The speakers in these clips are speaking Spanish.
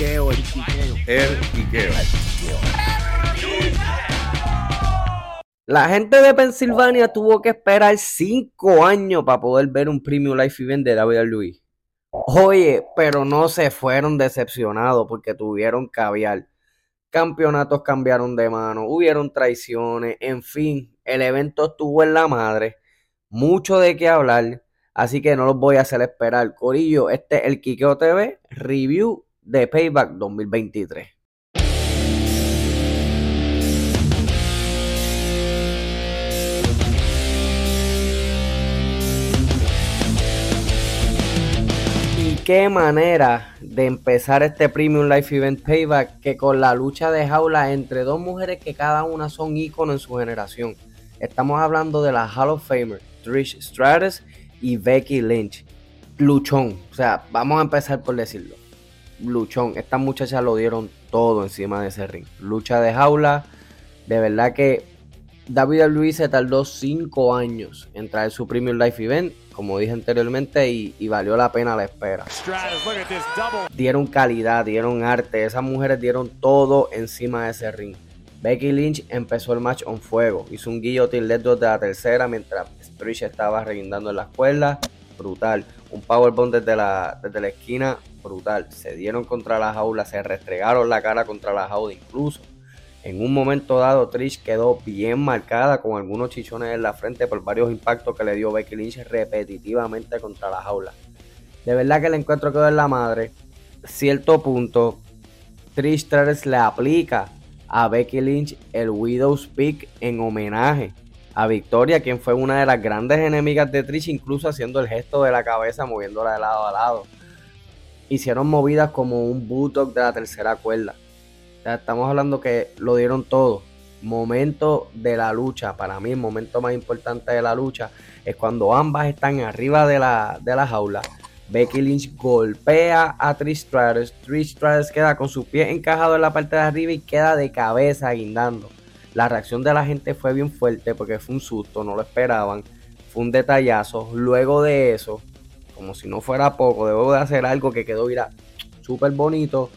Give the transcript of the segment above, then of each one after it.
quiqueo, el quiqueo. El quiqueo. La gente de Pensilvania tuvo que esperar cinco años para poder ver un Premium Life Event de WWE. Oye, pero no se fueron decepcionados porque tuvieron caviar. Campeonatos cambiaron de mano, hubieron traiciones, en fin, el evento estuvo en la madre. Mucho de qué hablar, así que no los voy a hacer esperar. Corillo, este es el Kikeo TV Review de Payback 2023. Y qué manera de empezar este Premium Life Event Payback que con la lucha de jaula entre dos mujeres que cada una son íconos en su generación. Estamos hablando de la Hall of Famer Trish Stratus y Becky Lynch. Luchón, o sea, vamos a empezar por decirlo. Luchón, estas muchachas lo dieron todo encima de ese ring. Lucha de jaula, de verdad que David Luis se tardó 5 años en traer su Premium Life Event, como dije anteriormente, y, y, valió la pena la espera. Dieron calidad, dieron arte, esas mujeres dieron todo encima de ese ring. Becky Lynch empezó el match on fuego, hizo un guillotine led de la tercera mientras Trish estaba reguindando en la escuela, brutal. Un powerbomb desde la, desde la esquina, brutal. Se dieron contra la jaula, se restregaron la cara contra la jaula incluso. En un momento dado, Trish quedó bien marcada con algunos chichones en la frente por varios impactos que le dio Becky Lynch repetitivamente contra la jaula. De verdad que el encuentro quedó en la madre. Cierto punto, Trish Stratus le aplica a Becky Lynch el Widow's Peak en homenaje a Victoria, quien fue una de las grandes enemigas de Trish, incluso haciendo el gesto de la cabeza, moviéndola de lado a lado. Hicieron movidas como un bulldog de la tercera cuerda. Estamos hablando que lo dieron todo. Momento de la lucha, para mí el momento más importante de la lucha es cuando ambas están arriba de la, de la jaula. Becky Lynch golpea a Trish Stratus. Trish Stratus queda con su pie encajado en la parte de arriba y queda de cabeza guindando. La reacción de la gente fue bien fuerte porque fue un susto, no lo esperaban. Fue un detallazo. Luego de eso, como si no fuera poco, debo de hacer algo que quedó súper bonito.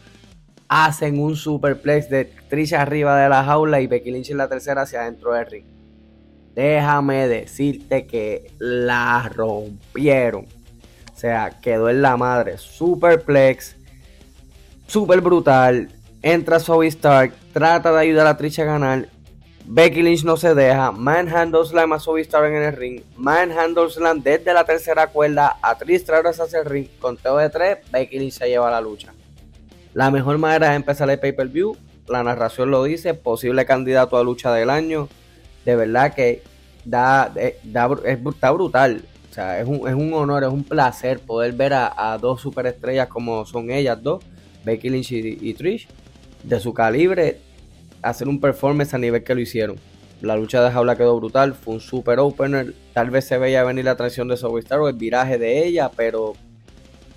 Hacen un superplex de Trish arriba de la jaula y Becky Lynch en la tercera hacia adentro del ring. Déjame decirte que la rompieron. O sea, quedó en la madre. Superplex. Super brutal. Entra Zoe Stark. Trata de ayudar a Trish a ganar. Becky Lynch no se deja. Manhandle Slam a Zoe Stark en el ring. Manhandle Slam desde la tercera cuerda. A Trish Stratus hacia el ring. Conteo de tres. Becky Lynch se lleva la lucha. La mejor manera es empezar el pay-per-view. La narración lo dice. Posible candidato a lucha del año. De verdad que da, da, es, está brutal. O sea, es un, es un, honor, es un placer poder ver a, dos superestrellas como son ellas dos, Becky Lynch y, Trish, de su calibre, hacer un performance a nivel que lo hicieron. La lucha de jaula quedó brutal, fue un super opener. Tal vez se veía venir la traición de Zoe Star o el viraje de ella, pero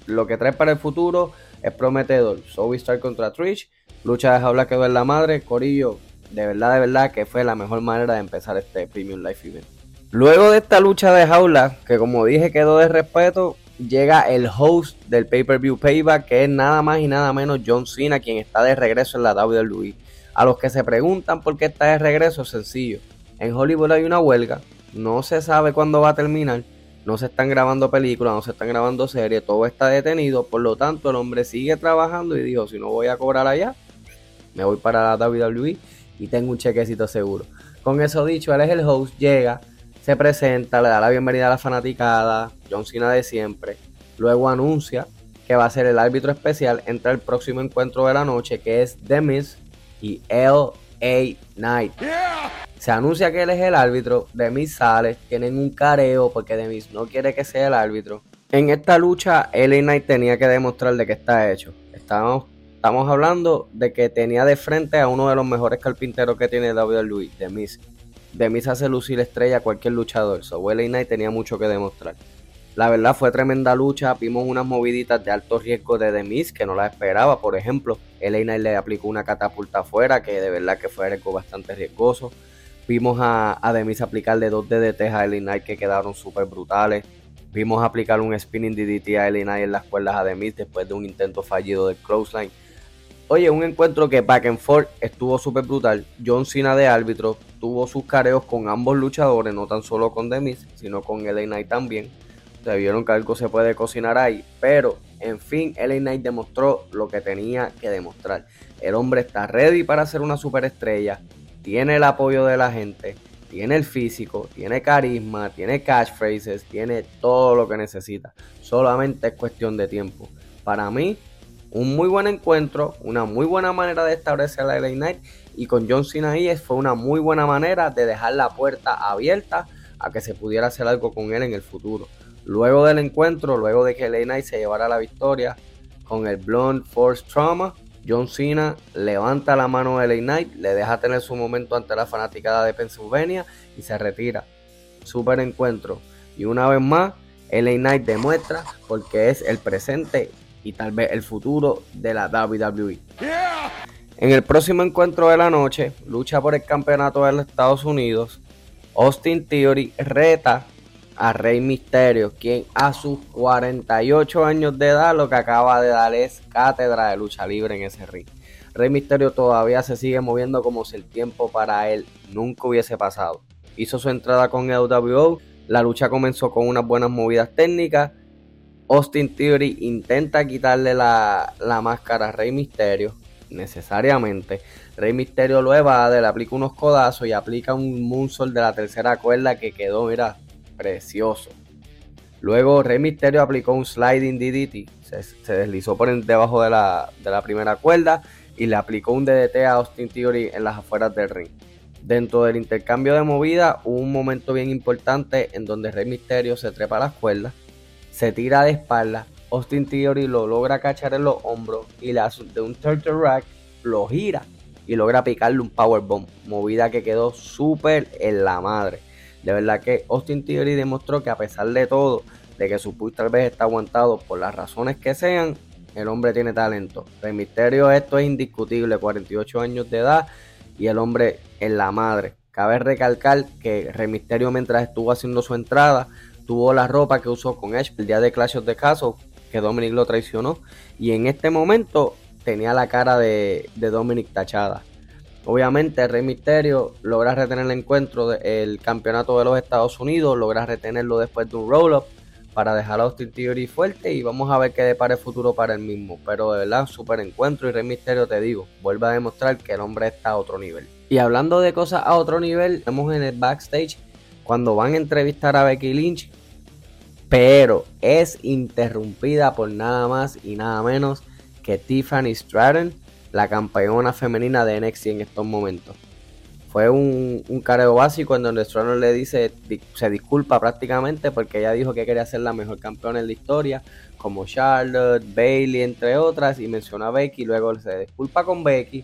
lo que trae para el futuro es prometedor. Zoe Star contra Trish, lucha de jaula quedó en la madre. Corillo, de verdad, de verdad que fue la mejor manera de empezar este Premium Life Event. Luego de esta lucha de jaula, que como dije quedó de respeto, llega el host del pay-per-view Payback, que es nada más y nada menos John Cena, quien está de regreso en la WWE. A los que se preguntan por qué está de regreso, es sencillo. En Hollywood hay una huelga, no se sabe cuándo va a terminar, no se están grabando películas, no se están grabando series, todo está detenido, por lo tanto el hombre sigue trabajando y dijo, si no voy a cobrar allá, me voy para la WWE y tengo un chequecito seguro. Con eso dicho, él es el host, llega, se presenta, le da la bienvenida a la fanaticada, John Cena de siempre. Luego anuncia que va a ser el árbitro especial entre el próximo encuentro de la noche, que es The Miz y LA Knight. Yeah. Se anuncia que él es el árbitro, The Miz sale, tienen un careo porque The Miz no quiere que sea el árbitro. En esta lucha, LA Knight tenía que demostrar de qué está hecho. Estamos, estamos hablando de que tenía de frente a uno de los mejores carpinteros que tiene WWE, The Miz de mí se hace lucir estrella a cualquier luchador. So, LA Knight tenía mucho que demostrar. La verdad fue tremenda lucha. Vimos unas moviditas de alto riesgo de Demis que no la esperaba. Por ejemplo, Knight le aplicó una catapulta afuera que de verdad que fue algo bastante riesgoso. Vimos a, a Demis aplicarle dos DDT a Knight que quedaron súper brutales. Vimos aplicar un spinning DDT a Knight en las cuerdas a Demis después de un intento fallido del clothesline. Oye, un encuentro que back and forth estuvo súper brutal. John Cena de árbitro tuvo sus careos con ambos luchadores, no tan solo con Demis, sino con LA Knight también. Se vieron que algo se puede cocinar ahí, pero en fin, LA Knight demostró lo que tenía que demostrar. El hombre está ready para ser una superestrella, tiene el apoyo de la gente, tiene el físico, tiene carisma, tiene catchphrases, tiene todo lo que necesita. Solamente es cuestión de tiempo. Para mí, un muy buen encuentro, una muy buena manera de establecer la LA Knight y con John Cena ahí fue una muy buena manera de dejar la puerta abierta a que se pudiera hacer algo con él en el futuro. Luego del encuentro, luego de que LA Knight se llevara la victoria con el Blonde Force Trauma, John Cena levanta la mano de LA Knight, le deja tener su momento ante la fanaticada de Pennsylvania y se retira. Super encuentro. Y una vez más, LA Knight demuestra porque es el presente y tal vez el futuro de la WWE. En el próximo encuentro de la noche, lucha por el campeonato de los Estados Unidos. Austin Theory reta a Rey Misterio, quien a sus 48 años de edad lo que acaba de dar es cátedra de lucha libre en ese ring. Rey Misterio todavía se sigue moviendo como si el tiempo para él nunca hubiese pasado. Hizo su entrada con LWO, la lucha comenzó con unas buenas movidas técnicas. Austin Theory intenta quitarle la, la máscara a Rey Misterio, necesariamente. Rey Misterio lo evade, le aplica unos codazos y aplica un moonsault de la tercera cuerda que quedó, mira, precioso. Luego Rey Misterio aplicó un sliding DDT, se, deslizó por debajo de la, de la, primera cuerda y le aplicó un DDT a Austin Theory en las afueras del ring. Dentro del intercambio de movida hubo un momento bien importante en donde Rey Misterio se trepa a las cuerdas, se tira de espalda, Austin Theory lo logra cachar en los hombros y le de un turtle rack, lo gira y logra picarle un powerbomb, movida que quedó súper en la madre. De verdad que Austin Theory demostró que a pesar de todo, de que su push tal vez está aguantado por las razones que sean, el hombre tiene talento. El misterio esto es indiscutible, 48 años de edad y el hombre en la madre. Cabe recalcar que Rey Misterio mientras estuvo haciendo su entrada tuvo la ropa que usó con Edge el día de Clash of the que Dominic lo traicionó, y en este momento tenía la cara de, de Dominic tachada. Obviamente, Rey Misterio logra retener el encuentro del campeonato de los Estados Unidos, logra retenerlo después de un roll-up para dejar a Austin Theory fuerte y vamos a ver qué depara el futuro para el mismo. Pero de verdad, súper encuentro y Rey Misterio, te digo, vuelve a demostrar que el hombre está a otro nivel. Y hablando de cosas a otro nivel, vemos en el backstage cuando van a entrevistar a Becky Lynch, pero es interrumpida por nada más y nada menos que Tiffany Stratton la campeona femenina de NXT en estos momentos. Fue un, un careo básico en donde Stroller le dice, se disculpa prácticamente porque ella dijo que quería ser la mejor campeona en la historia, como Charlotte, Bailey, entre otras, y menciona a Becky, luego se disculpa con Becky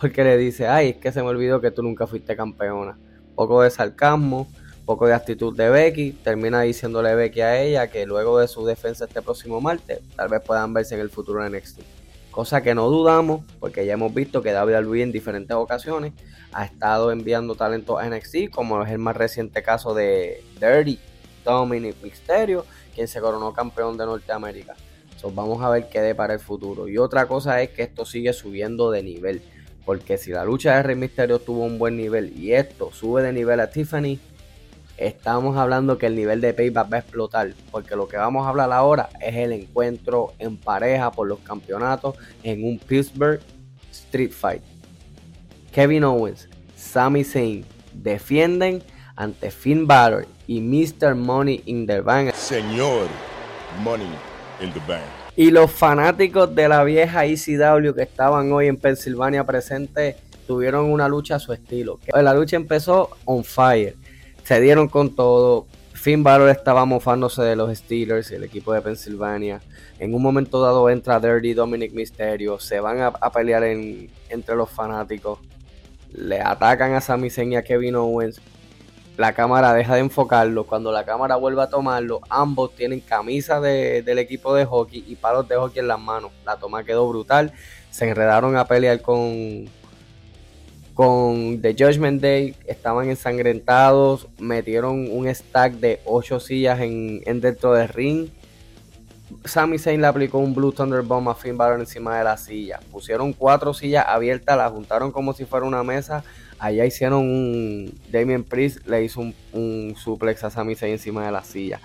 porque le dice, ay, es que se me olvidó que tú nunca fuiste campeona. Poco de sarcasmo, poco de actitud de Becky, termina diciéndole Becky a ella que luego de su defensa este próximo martes, tal vez puedan verse en el futuro en NXT cosa que no dudamos, porque ya hemos visto que David Luis en diferentes ocasiones ha estado enviando talento a NXT, como es el más reciente caso de Dirty Dominic Mysterio, quien se coronó campeón de Norteamérica. vamos a ver qué de para el futuro. Y otra cosa es que esto sigue subiendo de nivel, porque si la lucha de Rey Mysterio tuvo un buen nivel y esto sube de nivel a Tiffany, estamos hablando que el nivel de payback va a explotar, porque lo que vamos a hablar ahora es el encuentro en pareja por los campeonatos en un Pittsburgh Street Fight. Kevin Owens, Sami Zayn defienden ante Finn Balor y Mr. Money in the Bank. Señor Money in the Bank. Y los fanáticos de la vieja ECW que estaban hoy en Pensilvania presentes tuvieron una lucha a su estilo. La lucha empezó on fire se dieron con todo. Finn Balor estaba mofándose de los Steelers, el equipo de Pensilvania. En un momento dado entra Dirty Dominic Mysterio. Se van a, pelear entre los fanáticos. Le atacan a Sami Zayn y a Kevin Owens. La cámara deja de enfocarlo. Cuando la cámara vuelve a tomarlo, ambos tienen camisa del equipo de hockey y palos de hockey en las manos. La toma quedó brutal. Se enredaron a pelear con, con The Judgment Day estaban ensangrentados, metieron un stack de 8 sillas en, dentro del ring. Sami Zayn le aplicó un Blue Thunder Bomb a Finn Balor encima de la silla. Pusieron cuatro sillas abiertas, las juntaron como si fuera una mesa. Allá hicieron un. Damien Priest le hizo un, suplex a Sami Zayn encima de la silla.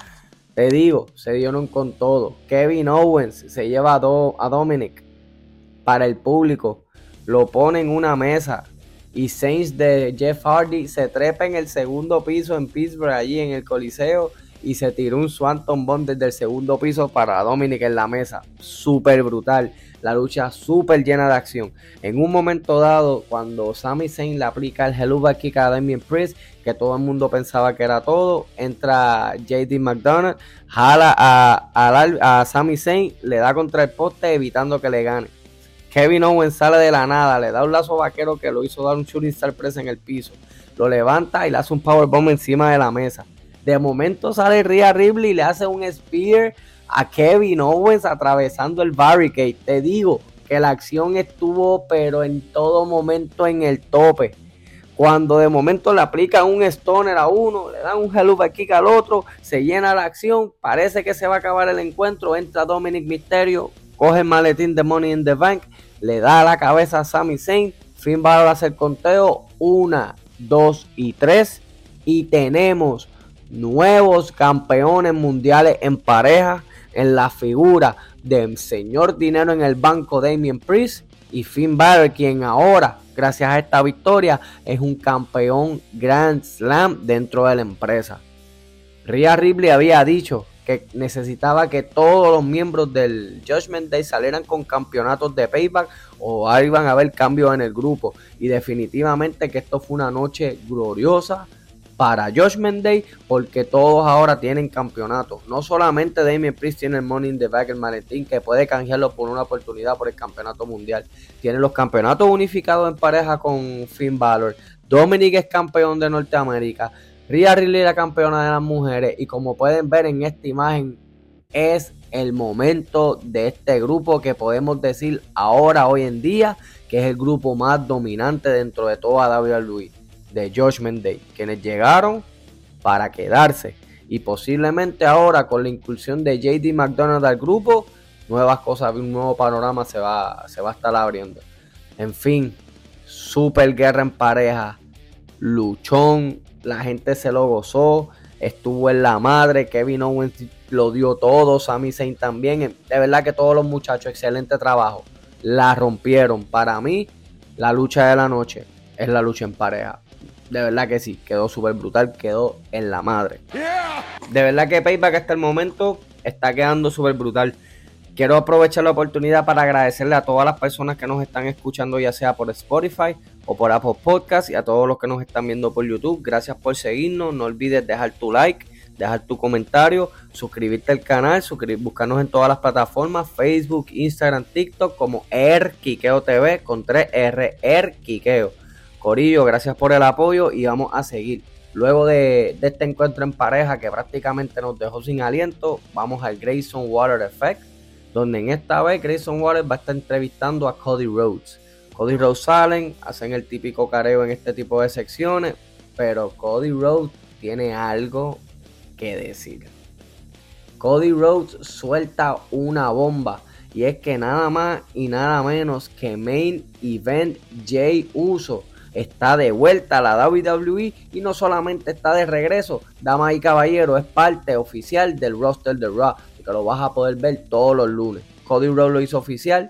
Te digo, se dieron con todo. Kevin Owens se lleva a, a Dominic para el público. Lo pone en una mesa. Y Saints de Jeff Hardy se trepa en el segundo piso en Pittsburgh, allí en el Coliseo y se tiró un Swanton Bomb desde el segundo piso para Dominic en la mesa. Súper brutal. La lucha súper llena de acción. En un momento dado, cuando Sami Zayn le aplica el Hello Kick a Damien Priest, que todo el mundo pensaba que era todo, entra JD McDonald, jala a, a, Sami Zayn, le da contra el poste evitando que le gane. Kevin Owens sale de la nada, le da un lazo vaquero que lo hizo dar un shooting star press en el piso. Lo levanta y le hace un powerbomb encima de la mesa. De momento sale Rhea Ripley y le hace un spear a Kevin Owens atravesando el barricade. Te digo que la acción estuvo, pero en todo momento en el tope. Cuando de momento le aplican un stoner a uno, le dan un hello kick al otro, se llena la acción, parece que se va a acabar el encuentro, entra Dominic Mysterio, coge el maletín de Money in the Bank, le da la cabeza a Sami Zayn, Finn Balor hace el conteo, una, dos y tres, y tenemos nuevos campeones mundiales en pareja en la figura del señor dinero en el banco Damien Priest y Finn Balor quien ahora gracias a esta victoria es un campeón Grand Slam dentro de la empresa. Rhea Ripley había dicho que necesitaba que todos los miembros del Judgment Day salieran con campeonatos de payback o iban a haber cambios en el grupo y definitivamente que esto fue una noche gloriosa para Josh Day porque todos ahora tienen campeonato. No solamente Damien Priest tiene el Money in the Bank, el maletín que puede canjearlo por una oportunidad por el campeonato mundial. Tiene los campeonatos unificados en pareja con Finn Balor. Dominic es campeón de Norteamérica. Rhea Ripley la campeona de las mujeres. Y como pueden ver en esta imagen, es el momento de este grupo que podemos decir ahora, hoy en día, que es el grupo más dominante dentro de toda WWE de Judgment Day, quienes llegaron para quedarse. Y posiblemente ahora con la inclusión de JD McDonald al grupo, nuevas cosas, un nuevo panorama se va, se va a estar abriendo. En fin, super guerra en pareja, luchón, la gente se lo gozó, estuvo en la madre, Kevin Owens lo dio todo, Sami Zayn también. De verdad que todos los muchachos, excelente trabajo. La rompieron. Para mí, la lucha de la noche es la lucha en pareja. De verdad que sí, quedó súper brutal, quedó en la madre. De verdad que Payback hasta el momento está quedando súper brutal. Quiero aprovechar la oportunidad para agradecerle a todas las personas que nos están escuchando, ya sea por Spotify o por Apple Podcast, y a todos los que nos están viendo por YouTube. Gracias por seguirnos. No olvides dejar tu like, dejar tu comentario, suscribirte al canal, buscarnos en todas las plataformas: Facebook, Instagram, TikTok, como ERKIKEO TV con 3R, ERKIKEO. Corillo, gracias por el apoyo y vamos a seguir. Luego de, este encuentro en pareja que prácticamente nos dejó sin aliento, vamos al Grayson Water Effect, donde en esta vez Grayson Water va a estar entrevistando a Cody Rhodes. Cody Rhodes salen, hacen el típico careo en este tipo de secciones, pero Cody Rhodes tiene algo que decir. Cody Rhodes suelta una bomba y es que nada más y nada menos que Main Event Jay Uso está de vuelta a la WWE y no solamente está de regreso, damas y caballeros, es parte oficial del roster de Raw, que lo vas a poder ver todos los lunes. Cody Rhodes lo hizo oficial,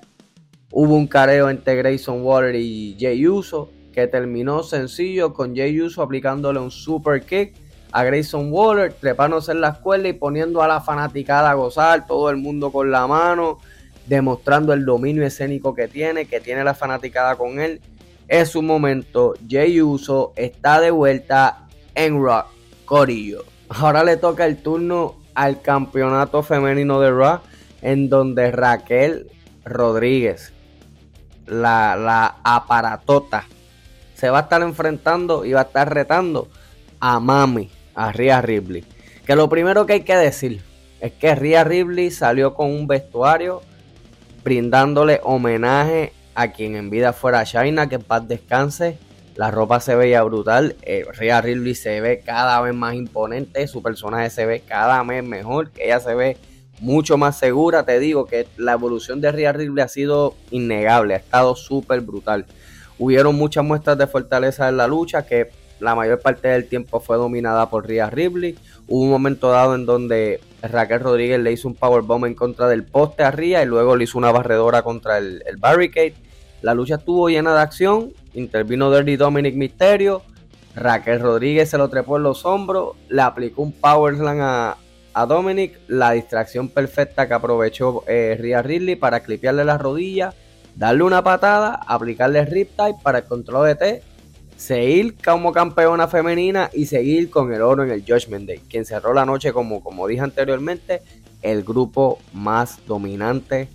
hubo un careo entre Grayson Water y Jay Uso que terminó sencillo con Jay Uso aplicándole un super kick a Grayson Waller, trepándose en la escuela y poniendo a la fanaticada a gozar, todo el mundo con la mano, demostrando el dominio escénico que tiene, que tiene la fanaticada con él es su momento. Jay Uso está de vuelta en Rock Corillo. Ahora le toca el turno al campeonato femenino de Rock, en donde Raquel Rodríguez, la, la aparatota, se va a estar enfrentando y va a estar retando a Mami, a Rhea Ripley. Que lo primero que hay que decir es que Rhea Ripley salió con un vestuario brindándole homenaje a quien en vida fuera China, que en paz descanse. La ropa se veía brutal. Eh, Rhea Ripley se ve cada vez más imponente. Su personaje se ve cada vez mejor. Ella se ve mucho más segura. Te digo que la evolución de Rhea Ripley ha sido innegable, ha estado súper brutal. Hubieron muchas muestras de fortaleza en la lucha que la mayor parte del tiempo fue dominada por Rhea Ripley. Hubo un momento dado en donde Raquel Rodríguez le hizo un powerbomb en contra del poste a Rhea y luego le hizo una barredora contra el, barricade. La lucha estuvo llena de acción. Intervino Dirty Dominic Mysterio. Raquel Rodríguez se lo trepó en los hombros. Le aplicó un power a, a Dominic. La distracción perfecta que aprovechó eh, Rhea Ripley para clipearle las rodillas. Darle una patada. Aplicarle Riptide para el control de T seguir como campeona femenina y seguir con el oro en el Judgment Day, quien cerró la noche como, como dije anteriormente, el grupo más dominante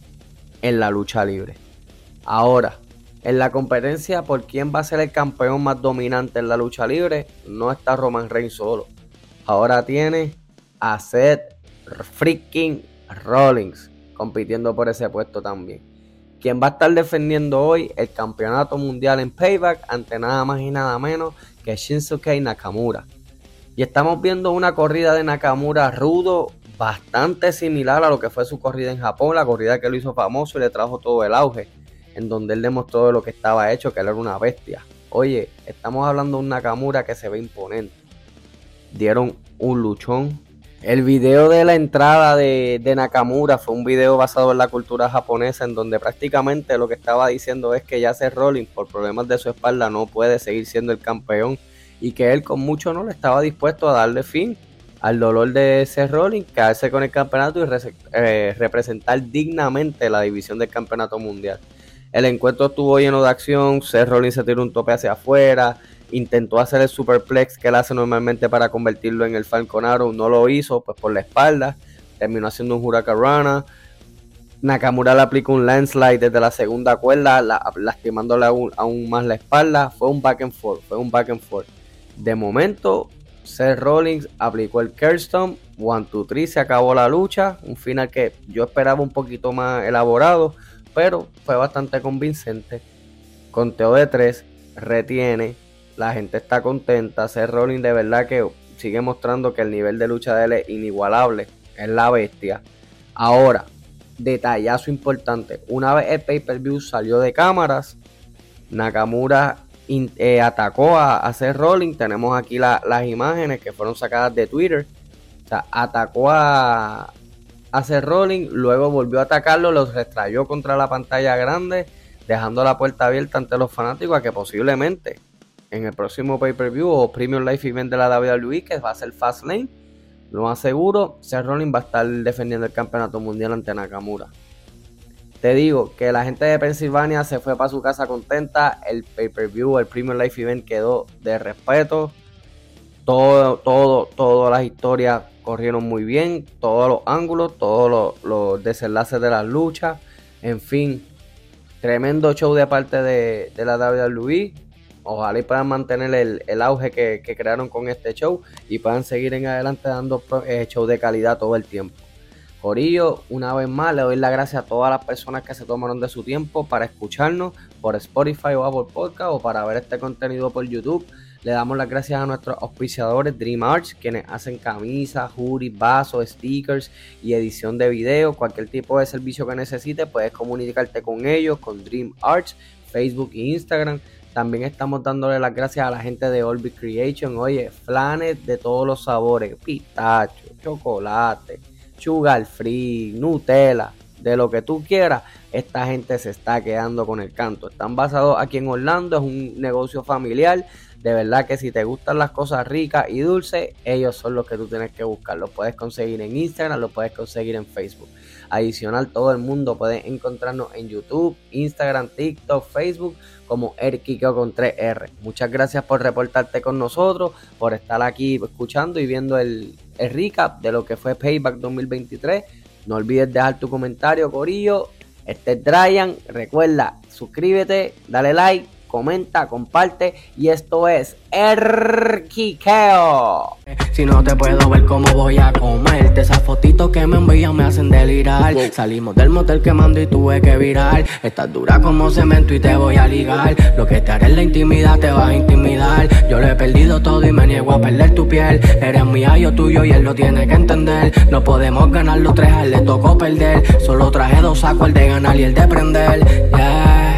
en la lucha libre. Ahora, en la competencia por quién va a ser el campeón más dominante en la lucha libre, no está Roman Reigns solo. Ahora tiene a Seth freaking Rollins compitiendo por ese puesto también quien va a estar defendiendo hoy el campeonato mundial en payback ante nada más y nada menos que Shinsuke Nakamura. Y estamos viendo una corrida de Nakamura rudo, bastante similar a lo que fue su corrida en Japón, la corrida que lo hizo famoso y le trajo todo el auge, en donde él demostró de lo que estaba hecho, que él era una bestia. Oye, estamos hablando de un Nakamura que se ve imponente. Dieron un luchón el video de la entrada de, Nakamura fue un video basado en la cultura japonesa en donde prácticamente lo que estaba diciendo es que ya Seth Rollins por problemas de su espalda no puede seguir siendo el campeón y que él con mucho no le estaba dispuesto a darle fin al dolor de Seth Rollins, quedarse con el campeonato y eh, representar dignamente la división del campeonato mundial. El encuentro estuvo lleno de acción, Seth Rollins se tiró un tope hacia afuera, intentó hacer el superplex que él hace normalmente para convertirlo en el Falcon Arrow, no lo hizo, pues por la espalda, terminó haciendo un Huracán Nakamura le aplicó un landslide desde la segunda cuerda, lastimándole aún, más la espalda. Fue un back and forth, fue un back and forth. De momento, Seth Rollins aplicó el Kerston, 1, 2, 3, se acabó la lucha. Un final que yo esperaba un poquito más elaborado, pero fue bastante convincente. Conteo de 3, retiene, la gente está contenta. Seth Rollins de verdad que sigue mostrando que el nivel de lucha de él es inigualable. Es la bestia. Ahora, detallazo importante. Una vez el pay-per-view salió de cámaras, Nakamura eh, atacó a, a, Seth Rollins. Tenemos aquí las imágenes que fueron sacadas de Twitter. Atacó a, a Seth Rollins, luego volvió a atacarlo, los restrayó contra la pantalla grande, dejando la puerta abierta ante los fanáticos a que posiblemente en el próximo pay-per-view o Premium Life Event de la WWE, que va a ser Fastlane, lo más seguro, Seth Rollins va a estar defendiendo el campeonato mundial ante Nakamura. Te digo que la gente de Pensilvania se fue para su casa contenta. El pay-per-view, el Premium Life Event quedó de respeto. Todo, todo, todas las historias corrieron muy bien. Todos los ángulos, todos los, desenlaces de las luchas. En fin, tremendo show de parte de, de la WWE ojalá y puedan mantener el, auge que, crearon con este show y puedan seguir en adelante dando eh, show de calidad todo el tiempo. Corillo, una vez más le doy las gracias a todas las personas que se tomaron de su tiempo para escucharnos por Spotify o Apple Podcast o para ver este contenido por YouTube. Le damos las gracias a nuestros auspiciadores Dream Arts, quienes hacen camisas, hoodies, vasos, stickers y edición de video. Cualquier tipo de servicio que necesites, puedes comunicarte con ellos, con Dream Arts, Facebook e Instagram. También estamos dándole las gracias a la gente de Orbit Creation. Oye, flanes de todos los sabores: pistacho, chocolate, sugar free, Nutella, de lo que tú quieras. Esta gente se está quedando con el canto. Están basados aquí en Orlando, es un negocio familiar. De verdad que si te gustan las cosas ricas y dulces, ellos son los que tú tienes que buscar. Los puedes conseguir en Instagram, los puedes conseguir en Facebook. Adicional, todo el mundo puede encontrarnos en YouTube, Instagram, TikTok, Facebook como Erquiqueo con 3R. Muchas gracias por reportarte con nosotros, por estar aquí escuchando y viendo el, el recap de lo que fue Payback 2023. No olvides dejar tu comentario, Corillo. Este es Dryan. Recuerda, suscríbete, dale like comenta, comparte y esto es Erquiqueo. Si no te puedo ver cómo voy a comerte Esas fotitos que me envían me hacen delirar. Salimos del motel quemando y tuve que virar. Estás dura como cemento y te voy a ligar. Lo que te haré en la intimidad te va a intimidar. Yo lo he perdido todo y me niego a perder tu piel. Eres mía, yo tuyo y él lo tiene que entender. No podemos ganar los tres, a él le tocó perder. Solo traje dos sacos, el de ganar y el de prender. Yeah